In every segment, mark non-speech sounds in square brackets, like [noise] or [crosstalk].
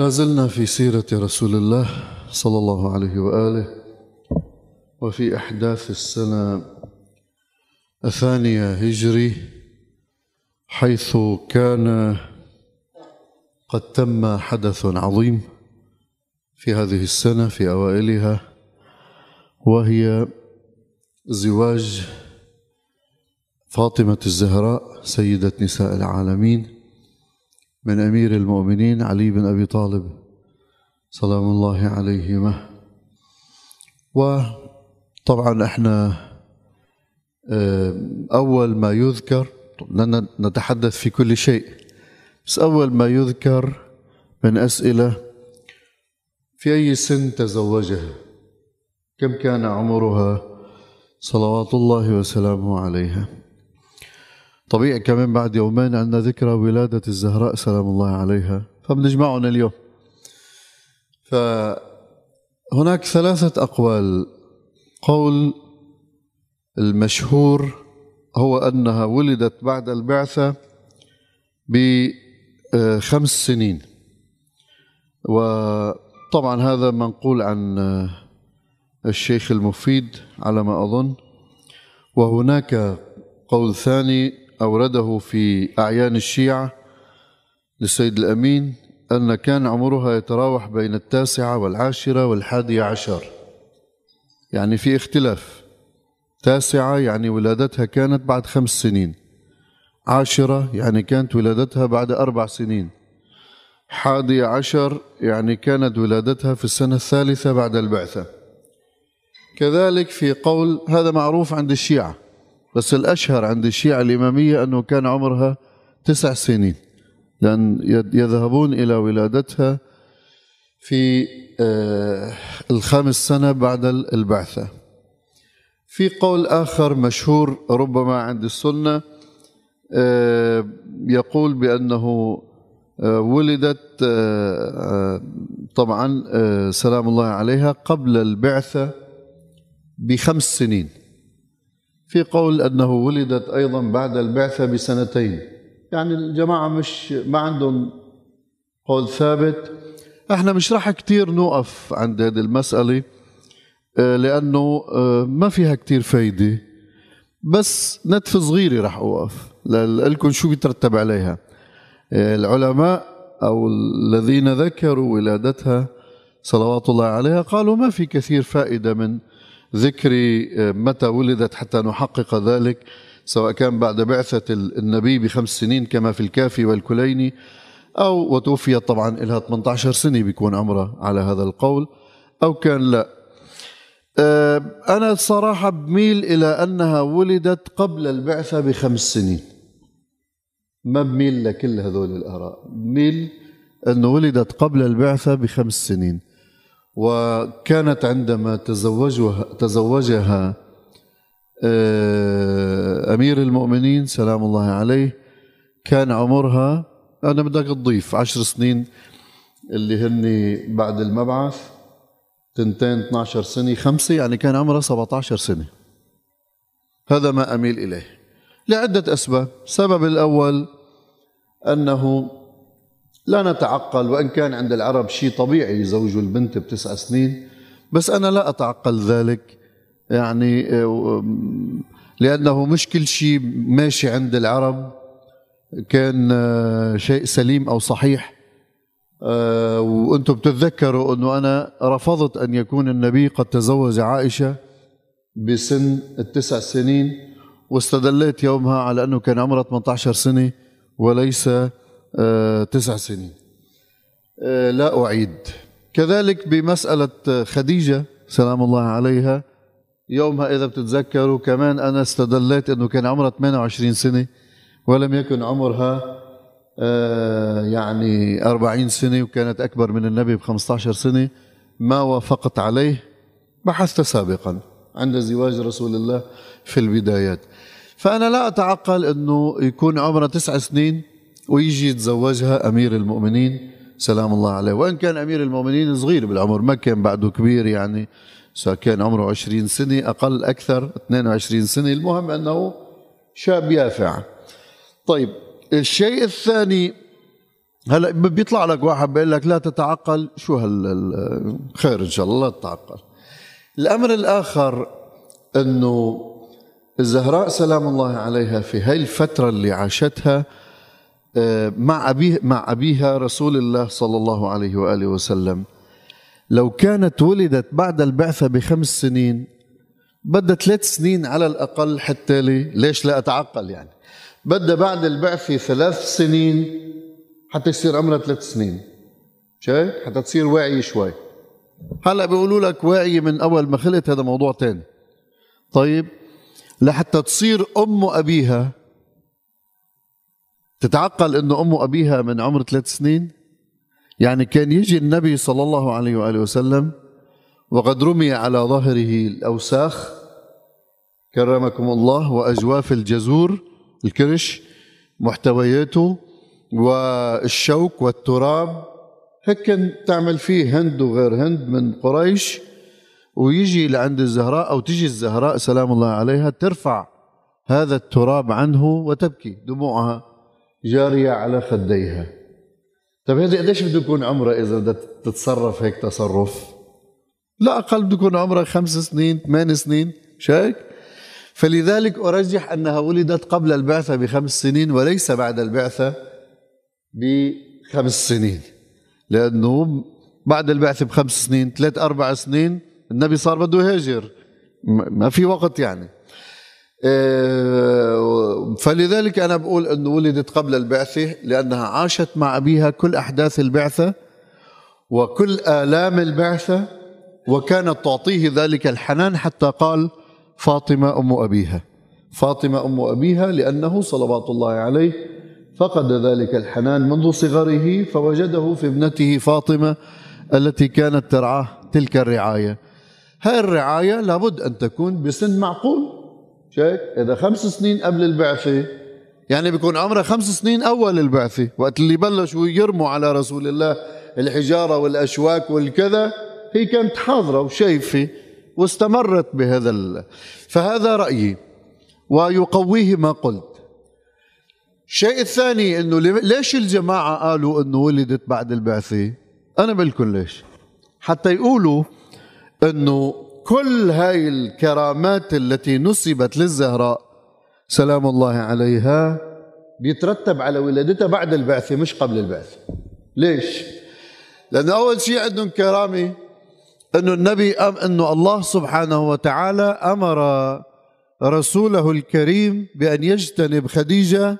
لا زلنا في سيرة رسول الله صلى الله عليه وآله وفي أحداث السنة الثانية هجري حيث كان قد تم حدث عظيم في هذه السنة في أوائلها وهي زواج فاطمة الزهراء سيدة نساء العالمين. من أمير المؤمنين علي بن أبي طالب سلام الله عليهما. وطبعا إحنا أول ما يذكر لن نتحدث في كل شيء بس أول ما يذكر من أسئلة في أي سن تزوجها؟ كم كان عمرها؟ صلوات الله وسلامه عليها. طبيعي كمان بعد يومين عندنا ذكرى ولادة الزهراء سلام الله عليها. فبنجمعهم اليوم. فهناك ثلاثة أقوال. قول المشهور هو أنها ولدت بعد البعثة بخمس سنين. وطبعا هذا منقول عن الشيخ المفيد على ما أظن. وهناك قول ثاني أورده في أعيان الشيعة للسيد الأمين أن كان عمرها يتراوح بين التاسعة والعاشرة والحادية عشر. يعني في اختلاف. تاسعة يعني ولادتها كانت بعد خمس سنين. عاشرة يعني كانت ولادتها بعد أربع سنين. حادية عشر يعني كانت ولادتها في السنة الثالثة بعد البعثة. كذلك في قول هذا معروف عند الشيعة. بس الأشهر عند الشيعة الإمامية أنه كان عمرها تسع سنين لأن يذهبون إلى ولادتها في آه، الخامس سنة بعد البعثة. في قول آخر مشهور ربما عند السنة آه، يقول بأنه آه، ولدت طبعا سلام الله عليها قبل البعثة بخمس سنين. في قول أنه ولدت أيضا بعد البعثة بسنتين. يعني الجماعة مش ما عندهم قول ثابت. إحنا مش راح كتير نوقف عند هذه المسألة آه، لأنه آه، ما فيها كتير فايدة. بس نتفة صغيرة راح أوقف. لكم شو بيترتب عليها. آه، العلماء أو الذين ذكروا ولادتها صلوات الله عليها قالوا ما في كثير فائدة من ذكر آه، متى ولدت حتى نحقق ذلك سواء كان بعد بعثة النبي بخمس سنين كما في الكافي والكليني أو وتوفيت طبعا لها 18 سنة بيكون عمرها على هذا القول أو كان لا. آه، أنا الصراحة بميل إلى أنها ولدت قبل البعثة بخمس سنين. ما بميل لكل هذول الآراء. بميل أنه ولدت قبل البعثة بخمس سنين. وكانت عندما تزوجها تزوجها آه، أمير المؤمنين سلام الله عليه كان عمرها أنا بدك تضيف عشر سنين اللي هن بعد المبعث تنتين 12 سنة خمسة يعني كان عمرها 17 سنة. هذا ما أميل إليه. لعدة أسباب. السبب الأول أنه لا نتعقل وإن كان عند العرب شيء طبيعي يزوجوا البنت بتسع سنين بس أنا لا أتعقل ذلك. يعني آه، لأنه مش كل شيء ماشي عند العرب. كان آه، شيء سليم أو صحيح. آه، وأنتم بتتذكروا أنه أنا رفضت أن يكون النبي قد تزوج عائشة بسن التسع سنين واستدليت يومها على أنه كان عمرها 18 سنة وليس آه، تسع سنين. آه، لا أعيد. كذلك بمسألة خديجة سلام الله عليها يومها إذا بتتذكروا كمان أنا استدليت أنه كان عمرها 28 سنة ولم يكن عمرها آه، يعني 40 سنة وكانت أكبر من النبي ب 15 سنة. ما وافقت عليه بحثت سابقا عند زواج رسول الله في البدايات. فأنا لا أتعقل أنه يكون عمرها تسع سنين ويجي يتزوجها أمير المؤمنين سلام الله عليه. وإن كان أمير المؤمنين صغير بالعمر ما كان بعده كبير يعني كان عمره 20 سنة أقل أكثر 22 سنة. المهم أنه شاب يافع. طيب الشيء الثاني هلا بيطلع لك واحد بيقول لك لا تتعقل شو هال خير إن شاء الله لا تتعقل. الأمر الآخر أنه الزهراء سلام الله عليها في هاي الفترة اللي عاشتها مع أبيه مع أبيها رسول الله صلى الله عليه وآله وسلم. لو كانت ولدت بعد البعثة بخمس سنين بدها ثلاث سنين على الأقل حتى لي ليش لا أتعقل يعني؟ بدها بعد البعثة ثلاث سنين حتى يصير عمرها ثلاث سنين. شايف؟ حتى تصير واعية شوي. هلأ بيقولوا لك واعية من أول ما خلقت هذا موضوع تاني. طيب لحتى تصير أم أبيها تتعقل إنه أم أبيها من عمر ثلاث سنين؟ يعني كان يجي النبي صلى الله عليه وآله وسلم وقد رمي على ظهره الأوساخ كرمكم الله وأجواف الجزور الكرش محتوياته والشوك والتراب هيك تعمل فيه هند وغير هند من قريش ويجي لعند الزهراء أو تجي الزهراء سلام الله عليها ترفع هذا التراب عنه وتبكي دموعها. جارية على خديها. طيب هذه قديش بده يكون عمرها إذا بدها تتصرف هيك تصرف؟ لا أقل بده يكون عمرها خمس سنين ثمان سنين مش هيك؟ فلذلك أرجح أنها ولدت قبل البعثة بخمس سنين وليس بعد البعثة بخمس سنين. لأنه بعد البعثة بخمس سنين ثلاث أربع سنين النبي صار بده يهاجر. ما في وقت يعني. فلذلك أنا بقول أنه ولدت قبل البعثة لأنها عاشت مع أبيها كل أحداث البعثة وكل آلام البعثة وكانت تعطيه ذلك الحنان حتى قال فاطمة أم أبيها. فاطمة أم أبيها لأنه صلوات الله عليه فقد ذلك الحنان منذ صغره فوجده في ابنته فاطمة التي كانت ترعاه تلك الرعاية. هاي الرعاية لابد أن تكون بسن معقول. شايف؟ إذا خمس سنين قبل البعثة يعني بيكون عمرها خمس سنين أول البعثة وقت اللي بلشوا يرموا على رسول الله الحجارة والأشواك والكذا هي كانت حاضرة وشايفة واستمرت بهذا. فهذا رأيي ويقويه ما قلت. الشيء الثاني إنه ليش الجماعة قالوا إنه ولدت بعد البعثة؟ أنا بقول ليش؟ حتى يقولوا إنه كل هاي الكرامات التي نسبت للزهراء سلام الله عليها بيترتب على ولادتها بعد البعثة مش قبل البعثة ليش؟ لأنه أول شيء عندهم كرامة أنه النبي أم أنه الله سبحانه وتعالى أمر رسوله الكريم بأن يجتنب خديجة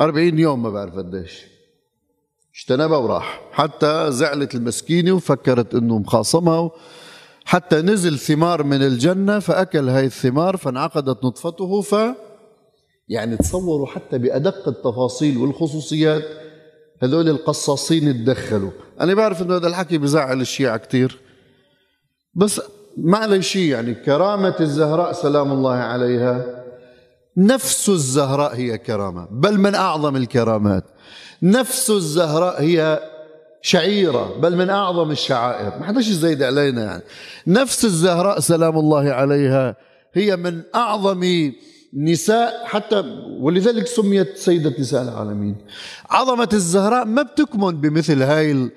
أربعين يوم ما بعرف قديش. اجتنبها وراح. حتى زعلت المسكينة وفكرت أنه مخاصمها حتى نزل ثمار من الجنة فأكل هاي الثمار فانعقدت نطفته ف يعني تصوروا حتى بأدق التفاصيل والخصوصيات هذول القصاصين تدخلوا أنا بعرف أنه هذا الحكي بزعل الشيعة كتير. بس شيء يعني كرامة الزهراء سلام الله عليها. نفس الزهراء هي كرامة بل من أعظم الكرامات. نفس الزهراء هي شعيرة بل من أعظم الشعائر. ما حدش زايد علينا يعني. نفس الزهراء سلام الله عليها هي من أعظم نساء حتى ولذلك سميت سيدة نساء العالمين. عظمة الزهراء ما بتكمن بمثل هاي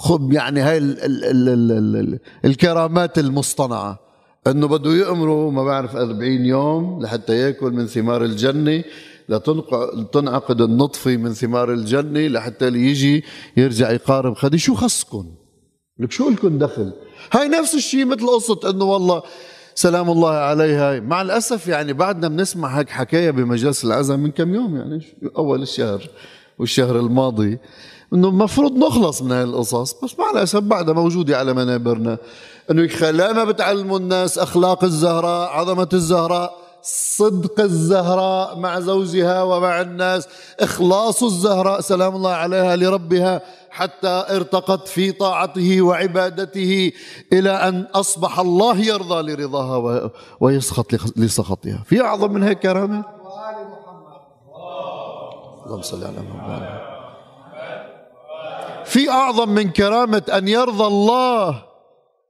الخب يعني هاي ال ال ال ال ال ال الكرامات المصطنعة. إنه بده يأمروا ما بعرف 40 يوم لحتى يأكل من ثمار الجنة. لتنعقد النطفة من ثمار الجنة لحتى يجي يرجع يقارب خدي. شو خصكم لك شو لكم دخل؟ هاي نفس الشيء مثل قصة إنه والله سلام الله عليها. مع الأسف يعني بعدنا بنسمع هيك حكاية بمجلس العزم من كم يوم يعني أول الشهر والشهر الماضي إنه المفروض نخلص من هاي القصص. بس مع الأسف بعدها موجودة على منابرنا. إنه لا ما بتعلموا الناس أخلاق الزهراء عظمة الزهراء. صدق الزهراء مع زوجها ومع الناس. إخلاص الزهراء سلام الله عليها لربها حتى ارتقت في طاعته وعبادته إلى أن أصبح الله يرضى لرضاها ويسخط لسخطها. في أعظم من هيك كرامه اللهم صل على محمد. في أعظم من كرامة أن يرضى الله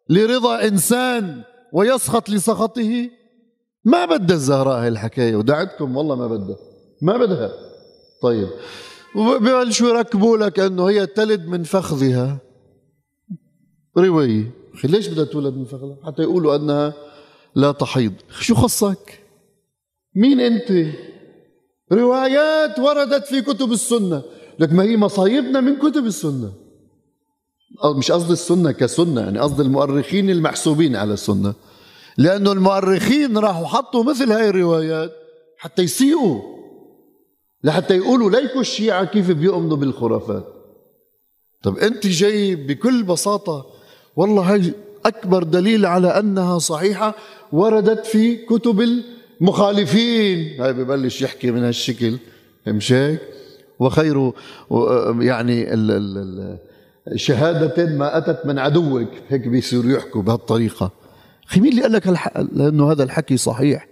لرضا إنسان ويسخط لسخطه؟ ما بدها الزهراء هاي الحكاية ودعتكم والله ما بدها. ما بدها. طيب. وبيبلشوا يركبوا لك إنه هي تلد من فخذها؟ روايه ليش بدها تولد من فخذها؟ حتى يقولوا أنها لا تحيض. شو خصك؟ مين أنت؟ روايات وردت في كتب السنة. لك ما هي مصايبنا من كتب السنة. مش قصدي السنة كسنة يعني قصدي المؤرخين المحسوبين على السنة. لأنه المؤرخين راحوا حطوا مثل هاي الروايات حتى يسيئوا لحتى يقولوا ليكوا الشيعة كيف بيؤمنوا بالخرافات. طب أنت جاي بكل بساطة والله هاي أكبر دليل على أنها صحيحة وردت في كتب المخالفين. هاي ببلش يحكي من هالشكل مش هيك وخير يعني شهادة ما أتت من عدوك هيك بيصيروا يحكوا بهالطريقة. مين اللي قال لك الحق لأنه هذا الحكي صحيح.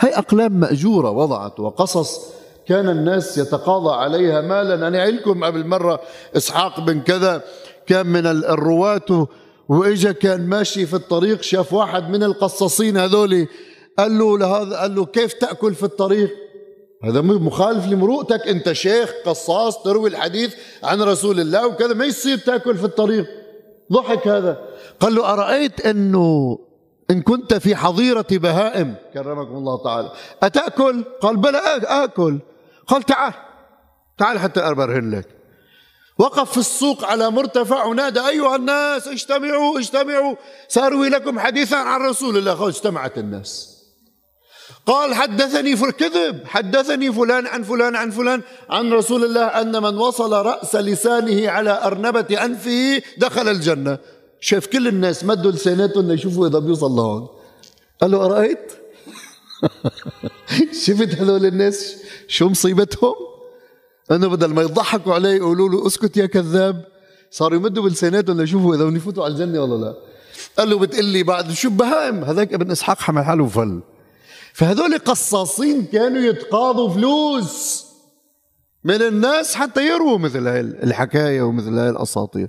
هاي أقلام مأجورة وضعت وقصص كان الناس يتقاضى عليها مالا. أنا علكم قبل مرة إسحاق بن كذا كان من الرواة وإجا كان ماشي في الطريق شاف واحد من القصاصين هذول قال له لهذا قال له كيف تأكل في الطريق؟ هذا مخالف لمروءتك أنت شيخ قصاص تروي الحديث عن رسول الله وكذا ما يصير تأكل في الطريق. ضحك هذا. قال له أرأيت أنه إن كنت في حظيرة بهائم. كرمكم الله تعالى. أتأكل؟ قال بلى آكل. قال تعال. تعال حتى ابرهن لك. وقف في السوق على مرتفع ونادى أيها الناس اجتمعوا اجتمعوا. سأروي لكم حديثا عن رسول الله. اجتمعت الناس. قال حدثني كذب. حدثني فلان عن فلان عن فلان عن رسول الله أن من وصل رأس لسانه على أرنبة أنفه دخل الجنة. شاف كل الناس مدوا لساناتهم ليشوفوا إذا بيوصل لهون. قال له أرأيت؟ [laughs] شفت هذول الناس شو مصيبتهم؟ انه بدل ما يضحكوا عليه يقولوا له أسكت يا كذاب. صاروا يمدوا بلساناتهم ليشوفوا اذا يفوتوا على الجنة ولا لا. قال له بتقول لي بعد شو بهائم هذاك ابن إسحاق حمل حاله وفل فهذول قصاصين كانوا يتقاضوا فلوس من الناس حتى يرووا مثل هاي الحكاية ومثل هاي الأساطير.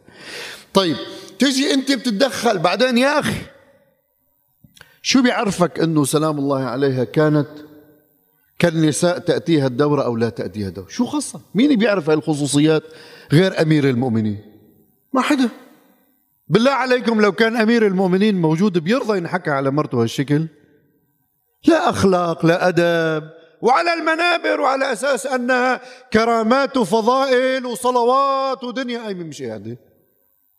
طيب تجي أنت بتتدخل. بعدين يا أخي شو بيعرفك أنه سلام الله عليها كانت كالنساء تأتيها الدورة أو لا تأتيها الدورة شو خاصة؟ مين بيعرف هاي الخصوصيات غير أمير المؤمنين؟ ما حدا. بالله عليكم لو كان أمير المؤمنين موجود بيرضى ينحكى على مرته هالشكل. لا أخلاق لا أدب وعلى المنابر وعلى أساس أنها كرامات وفضائل وصلوات ودنيا. أي مش قاعدة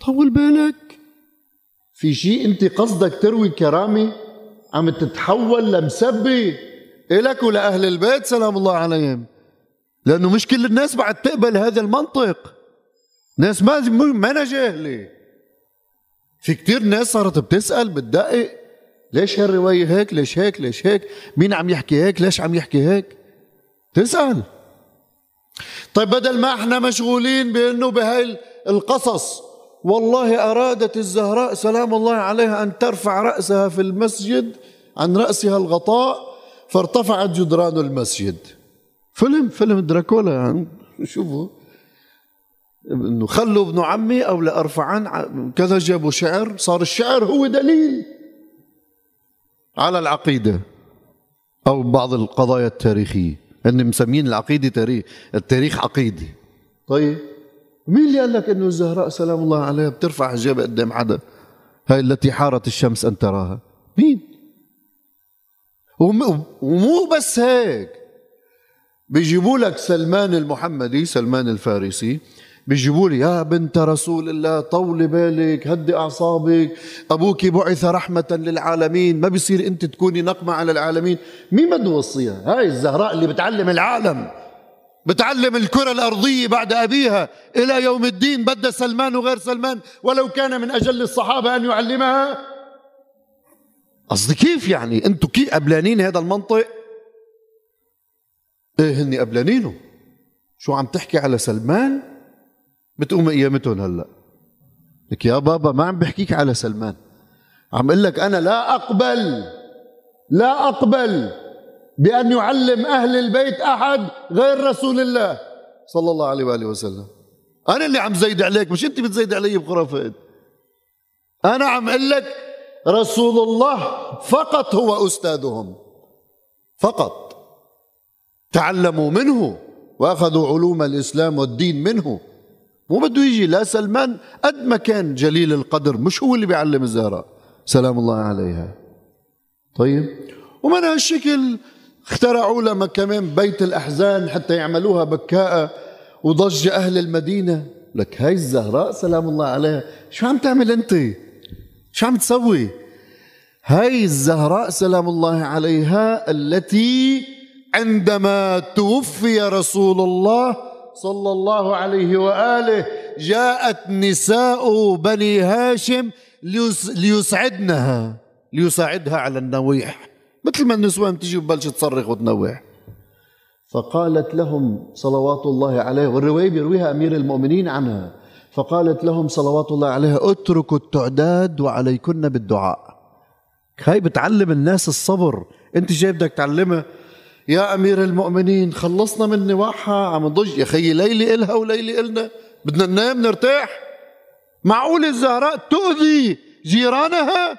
طول بالك. في شيء أنت قصدك تروي كرامة عم تتحول لمسبة إلك ولأهل البيت سلام الله عليهم. لأنه مش كل الناس بعد تقبل هذا المنطق. ناس ما ما جاهلة في كتير ناس صارت بتسأل بتدقق ليش هالرواية هيك؟ ليش هيك؟ ليش هيك؟ مين عم يحكي هيك؟ ليش عم يحكي هيك؟ تسأل. طيب بدل ما إحنا مشغولين بأنه بهاي القصص والله أرادت الزهراء سلام الله عليها أن ترفع رأسها في المسجد عن رأسها الغطاء فارتفعت جدران المسجد. فيلم فيلم دراكولا يعني شوفوا. إنه خلوا ابن عمي أو لارفعن كذا جابوا شعر صار الشعر هو دليل على العقيدة أو بعض القضايا التاريخية. هن مسمين العقيدة تاريخ التاريخ عقيدة. طيب. مين اللي قال لك إنه الزهراء سلام الله عليها بترفع حجاب قدام حدا؟ هاي التي حارت الشمس أن تراها. مين؟ ومو بس هيك. بيجيبوا لك سلمان المحمدي سلمان الفارسي بيجيبوا لي يا بنت رسول الله طولي بالك هدي أعصابك أبوك بعث رحمة للعالمين ما بيصير أنت تكوني نقمة على العالمين. مين بده يوصيها؟ هاي الزهراء اللي بتعلم العالم. بتعلم الكرة الأرضية بعد أبيها. إلى يوم الدين بدها سلمان وغير سلمان. ولو كان من أجل الصحابة أن يعلمها. قصدي كيف يعني؟ أنتم كيف قبلانين هذا المنطق؟ إيه هني قبلانينه شو عم تحكي على سلمان؟ بتقوم قيامتهم هلأ. لك يا بابا ما عم بحكيك على سلمان. عم أقول لك أنا لا أقبل. لا أقبل. بأن يعلم أهل البيت أحد غير رسول الله. صلى الله عليه وآله وسلم. أنا اللي عم زيد عليك مش أنت بتزيد علي بخرافات. أنا عم أقول لك رسول الله فقط هو أستاذهم. فقط. تعلموا منه وأخذوا علوم الإسلام والدين منه. مو بده يجي لا سلمان قد ما كان جليل القدر مش هو اللي بيعلم الزهراء. سلام الله عليها. طيب. ومن هالشكل اخترعوا لها كمان بيت الأحزان حتى يعملوها بكاءة وضج أهل المدينة. لك هاي الزهراء سلام الله عليها. شو عم تعمل أنت؟ شو عم تسوي؟ هاي الزهراء سلام الله عليها التي عندما توفي رسول الله صلى الله عليه وآله جاءت نساء بني هاشم ليسعدنها. ليساعدها على النويح. مثل ما النسوان تجي وبلش تصرخ وتنوح فقالت لهم صلوات الله عليه والرواية بيرويها أمير المؤمنين عنها. فقالت لهم صلوات الله عليها اتركوا التعداد وعليكن بالدعاء. هاي بتعلم الناس الصبر. انت جاي بدك تعلمها؟ يا أمير المؤمنين خلصنا من نواحها عم نضج. يا خيي ليلي إلها وليلي إلنا بدنا ننام نرتاح. معقول الزهراء تؤذي جيرانها؟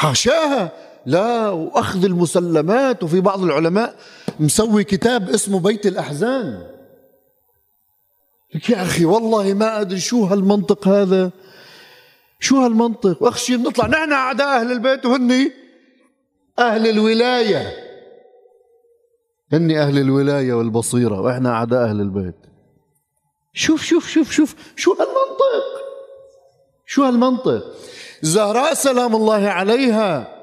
حاشاها. لا واخذ المسلمات وفي بعض العلماء مسوي كتاب اسمه بيت الأحزان. لك يا أخي والله ما أدري شو هالمنطق هذا. شو هالمنطق؟ واخشي بنطلع نحن أعداء أهل البيت وهني أهل الولاية. هني أهل الولاية والبصيرة وإحنا أعداء أهل البيت. شوف شوف شوف شوف. شو هالمنطق؟ شو هالمنطق؟ زهراء سلام الله عليها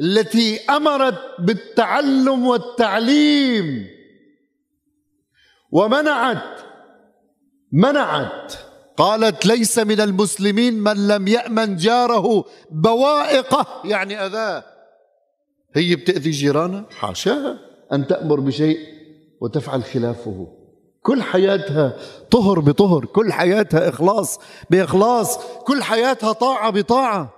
التي أمرت بالتعلم والتعليم ومنعت منعت. قالت ليس من المسلمين من لم يأمن جاره بوائقه. يعني أذاه. هي بتأذي جيرانها؟ حاشاها. أن تأمر بشيء وتفعل خلافه. كل حياتها طهر بطهر كل حياتها إخلاص بإخلاص كل حياتها طاعة بطاعة.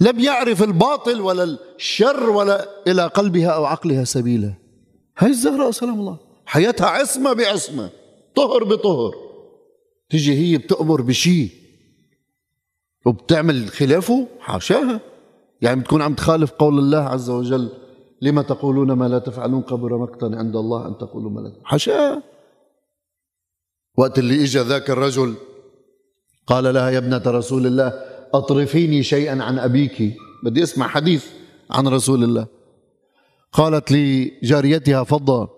لم يعرف الباطل ولا الشر ولا إلى قلبها أو عقلها سبيلا. هاي الزهراء سلام الله. حياتها عصمة بعصمة طهر بطهر. تيجي هي بتأمر بشيء وبتعمل خلافه حاشاها. يعني بتكون عم تخالف قول الله عز وجل. لما تقولون ما لا تفعلون قبر مقتا عند الله أن تقولوا ما لا حاشاها وقت اللي اجى ذاك الرجل قال لها يا ابنة رسول الله أطرفيني شيئا عن أبيك. بدي أسمع حديث عن رسول الله. قالت لجاريتها فضة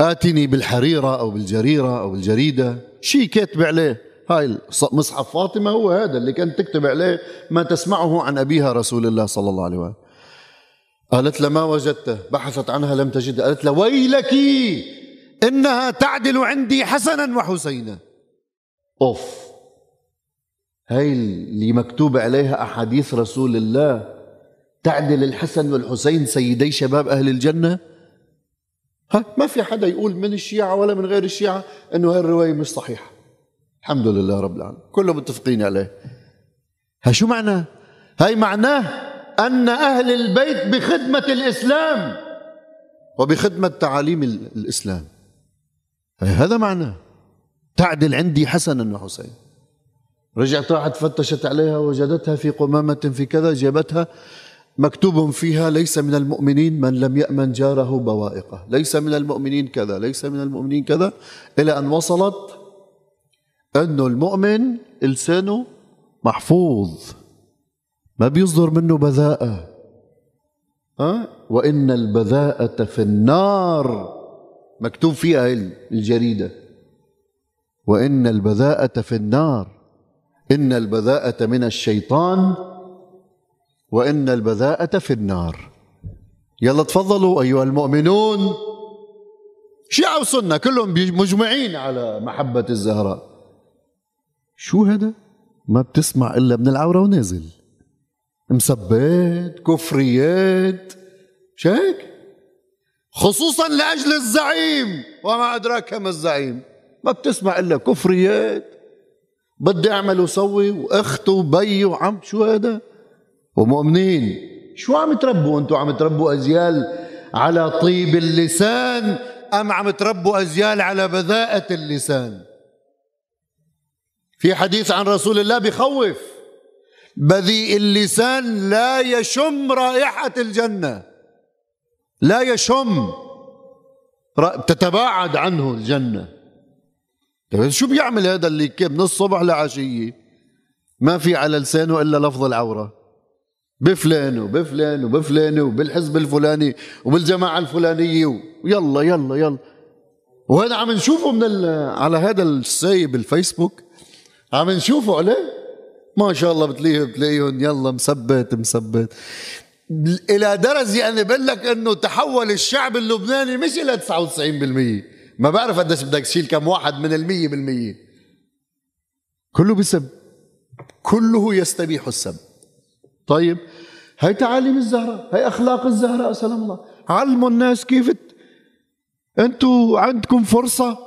آتني بالحريرة أو بالجريرة أو بالجريدة. شيء كاتب عليه. هاي مصحف فاطمة هو هذا اللي كانت تكتب عليه ما تسمعه عن أبيها رسول الله صلى الله عليه وسلم. قالت له ما وجدته؟ بحثت عنها لم تجدها قالت له ويلك إنها تعدل عندي حسنا وحسينا. أوف. هاي اللي مكتوب عليها أحاديث رسول الله تعدل الحسن والحسين سيدي شباب أهل الجنة؟ ها ما في حدا يقول من الشيعة ولا من غير الشيعة إنه هاي الرواية مش صحيحة. الحمد لله رب العالمين. كلهم متفقين عليه. ها شو معناه؟ هاي معناه أن أهل البيت بخدمة الإسلام. وبخدمة تعاليم الإسلام. هذا معناه. تعدل عندي حسنا وحسين رجعت راحت فتشت عليها وجدتها في قمامة في كذا جابتها مكتوب فيها ليس من المؤمنين من لم يأمن جاره بوائقه. ليس من المؤمنين كذا ليس من المؤمنين كذا إلى أن وصلت أنه المؤمن لسانه محفوظ. ما بيصدر منه بذاءة. أه؟ وإن البذاءة في النار. مكتوب فيها الجريدة. وإن البذاءة في النار. إن البذاءة من الشيطان. وإن البذاءة في النار. يلا تفضلوا أيها المؤمنون. شيعة وسنة كلهم مجمعين على محبة الزهراء. شو هذا؟ ما بتسمع إلا من العورة ونازل. مسبات كفريات مش هيك؟ خصوصا لأجل الزعيم. وما أدراك ما الزعيم. ما بتسمع إلا كفريات بدي أعمل وسوي وأخت وبي وعم. شو هذا؟ ومؤمنين. شو عم تربوا أنتم عم تربوا اجيال على طيب اللسان أم عم تربوا اجيال على بذاءة اللسان؟ في حديث عن رسول الله بخوف. بذيء اللسان لا يشم رائحة الجنة. لا يشم. تتباعد عنه الجنة. طيب شو بيعمل هذا اللي من الصبح لعشية؟ ما في على لسانه إلا لفظ العورة. بفلان وبفلان وبفلان وبالحزب الفلاني وبالجماعة الفلانية ويلا يلا يلا وهذا عم نشوفه من على هذا السايب بالفيسبوك عم نشوفه عليه ما شاء الله بتلاقيه بتلاقيهم يلا مثبت مثبت. إلى درجة يعني بقول لك إنه تحول الشعب اللبناني مش إلى 99% ما بعرف قديش بدك تشيل كم واحد من المية بالمية. كله بسب كله يستبيح السب طيب هاي تعاليم الزهراء هاي أخلاق الزهراء سلام الله. علموا الناس كيف أنتوا عندكم فرصة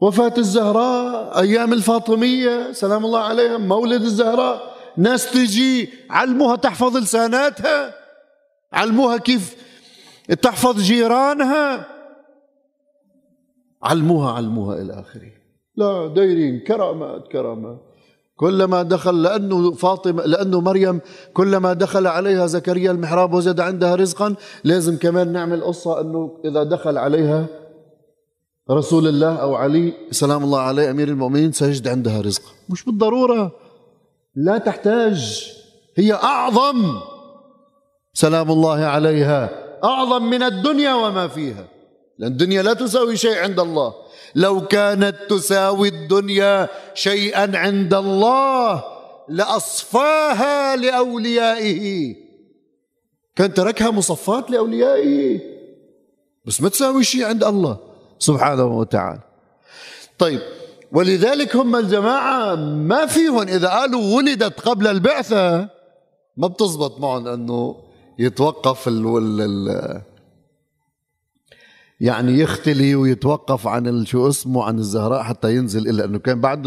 وفاة الزهراء أيام الفاطمية سلام الله عليها مولد الزهراء. ناس تجي علموها تحفظ لساناتها علموها كيف تحفظ جيرانها. علموها علموها إلى آخره. لا دايرين كرامات كرامات. كلما دخل لأنه فاطمة لأنه مريم كلما دخل عليها زكريا المحراب وجد عندها رزقا لازم كمان نعمل قصة أنه إذا دخل عليها رسول الله أو علي. سلام الله عليه أمير المؤمنين سيجد عندها رزق. مش بالضرورة. لا تحتاج. هي أعظم. سلام الله عليها. أعظم من الدنيا وما فيها. لأن الدنيا لا تساوي شيء عند الله. لو كانت تساوي الدنيا شيئا عند الله لأصفاها لأوليائه. كان تركها مصفات لأوليائه. بس ما تساوي شيء عند الله. سبحانه وتعالى. طيب ولذلك هم الجماعة ما فيهم إذا قالوا ولدت قبل البعثة ما بتزبط معهم أنه يتوقف ال ال يعني يختلي ويتوقف عن شو اسمه عن الزهراء حتى ينزل إلا إنه كان بعد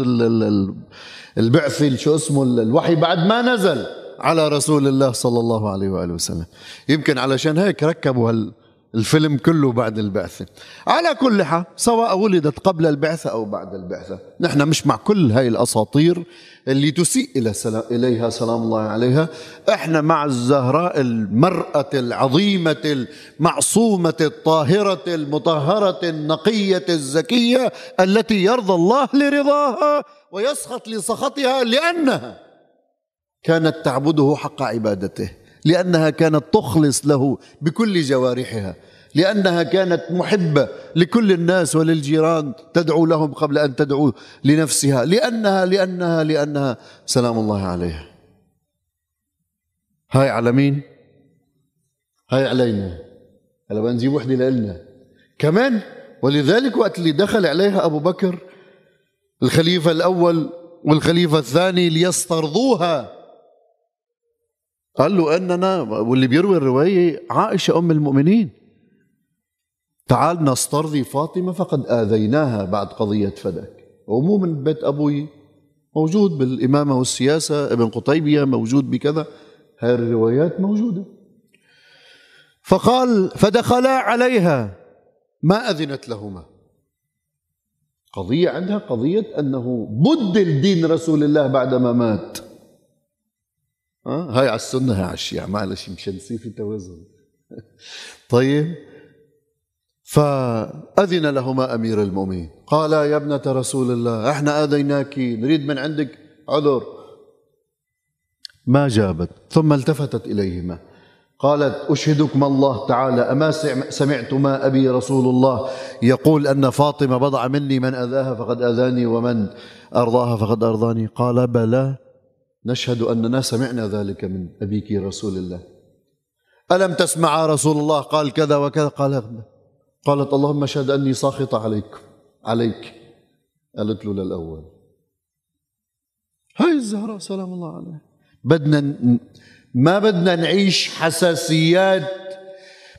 البعثه شو اسمه الوحي بعد ما نزل على رسول الله صلى الله عليه وآله وسلم. يمكن علشان هيك ركبوا هال الفيلم كله بعد البعثة. على كل حال سواء ولدت قبل البعثة أو بعد البعثة نحن مش مع كل هاي الأساطير اللي تسيء إلى سلام إليها سلام الله عليها. إحنا مع الزهراء المرأة العظيمة المعصومة الطاهرة المطهرة النقية الزكية التي يرضى الله لرضاها ويسخط لسخطها لأنها كانت تعبده حق عبادته. لأنها كانت تخلص له بكل جوارحها لأنها كانت محبة لكل الناس وللجيران تدعو لهم قبل أن تدعو لنفسها لأنها لأنها لأنها سلام الله عليها. هاي على مين؟ هاي علينا. هلا بنجيب وحدة لنا كمان ولذلك وقت اللي دخل عليها أبو بكر الخليفة الأول والخليفة الثاني ليسترضوها قال له اننا واللي بيروي الرواية عائشة أم المؤمنين. تعال نسترضي فاطمة فقد آذيناها بعد قضية فدك ومو من بيت أبوي موجود بالإمامة والسياسة ابن قطيبية موجود بكذا. هاي الروايات موجودة. فقال فدخلا عليها ما أذنت لهما. قضية عندها قضية أنه بدل دين رسول الله بعدما مات. هاي على السنة هاي على الشيعة. معلش مشان يصير في توازن [laughs] طيب. فأذن لهما أمير المؤمنين. قال يا ابنة رسول الله إحنا آذيناك نريد من عندك عذر. ما جابت ثم التفتت إليهما. قالت أشهدكم الله تعالى أما سمعتما أبي رسول الله؟ يقول أن فاطمة بضع مني من أذاها فقد أذاني ومن أرضاها فقد أرضاني. قال بلى. نشهد أننا سمعنا ذلك من أبيك رسول الله. ألم تسمع رسول الله قال كذا وكذا؟ قال قالت اللهم اشهد أني ساخطة عليك عليك. قالت له للأول. هاي الزهراء سلام الله عليها. بدنا ما بدنا نعيش حساسيات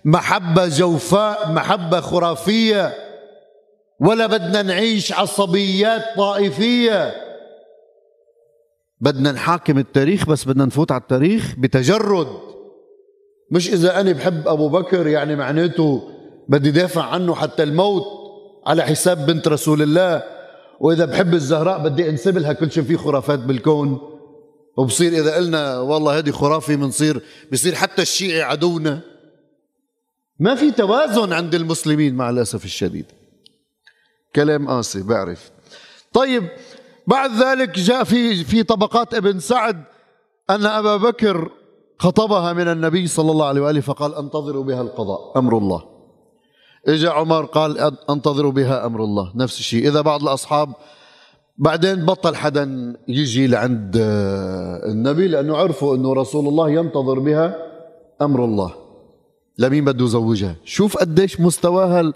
محبة جوفاء محبة خرافية ولا بدنا نعيش عصبيات طائفية. بدنا نحاكم التاريخ بس بدنا نفوت على التاريخ بتجرد. مش إذا أنا بحب أبو بكر يعني معناته بدي دافع عنه حتى الموت على حساب بنت رسول الله. وإذا بحب الزهراء بدي أنسب لها كل شيء فيه خرافات بالكون. وبصير إذا قلنا والله هذه خرافة بنصير بصير حتى الشيعي عدونا. ما في توازن عند المسلمين مع الأسف الشديد. كلام قاسي بعرف. طيب بعد ذلك جاء في في طبقات ابن سعد أن أبا بكر خطبها من النبي صلى الله عليه وآله فقال أنتظروا بها القضاء أمر الله. إجا عمر قال أنتظروا بها أمر الله نفس الشيء. إذا بعض الأصحاب بعدين بطل حدا يجي لعند النبي لأنه عرفوا أنه رسول الله ينتظر بها أمر الله. لمين بده يزوجها؟ شوف قديش مستواها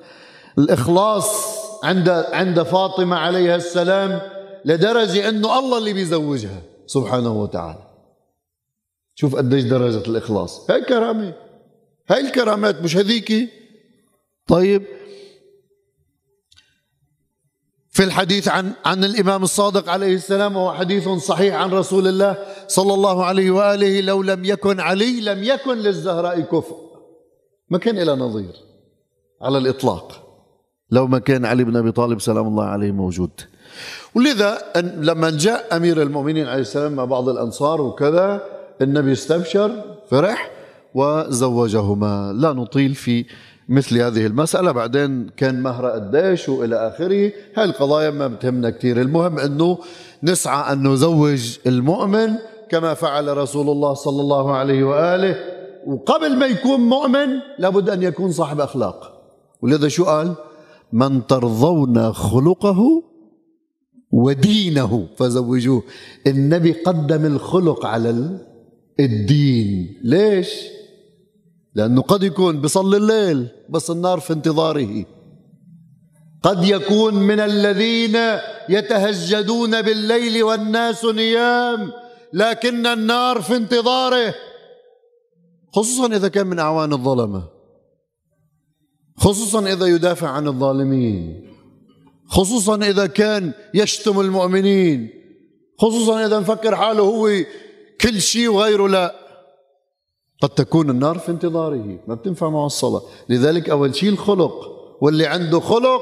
الإخلاص عند عند فاطمة عليها السلام. لدرجة أنه الله اللي بيزوجها. سبحانه وتعالى. شوف قديش درجة الإخلاص. هاي كرامة هاي الكرامات مش هذيكي طيب. في الحديث عن عن الإمام الصادق عليه السلام وهو حديث صحيح عن رسول الله صلى الله عليه وآله لو لم يكن علي لم يكن للزهراء كفء ما كان إلى نظير. على الإطلاق. لو ما كان علي بن أبي طالب سلام الله عليه موجود. ولذا لما جاء أمير المؤمنين عليه السلام مع بعض الأنصار وكذا النبي استبشر فرح وزوجهما. لا نطيل في مثل هذه المسألة. بعدين كان مهر قديش وإلى آخره. هاي القضايا ما بتهمنا كثير المهم أنه نسعى أن نزوج المؤمن كما فعل رسول الله صلى الله عليه وآله. وقبل ما يكون مؤمن لابد أن يكون صاحب أخلاق. ولذا شو قال؟ من ترضون خلقه ودينه. فزوجوه. النبي قدم الخلق على الدين. ليش؟ لأنه قد يكون بصلي الليل بس النار في انتظاره. قد يكون من الذين يتهجدون بالليل والناس نيام لكن النار في انتظاره. خصوصا إذا كان من أعوان الظلمة. خصوصا إذا يدافع عن الظالمين. خصوصا إذا كان يشتم المؤمنين. خصوصا إذا مفكر حاله هو كل شيء وغيره لا. قد تكون النار في انتظاره ما بتنفع معه الصلاة. لذلك أول شيء الخلق واللي عنده خلق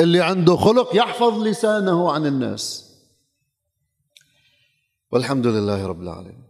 اللي عنده خلق يحفظ لسانه عن الناس. والحمد لله رب العالمين.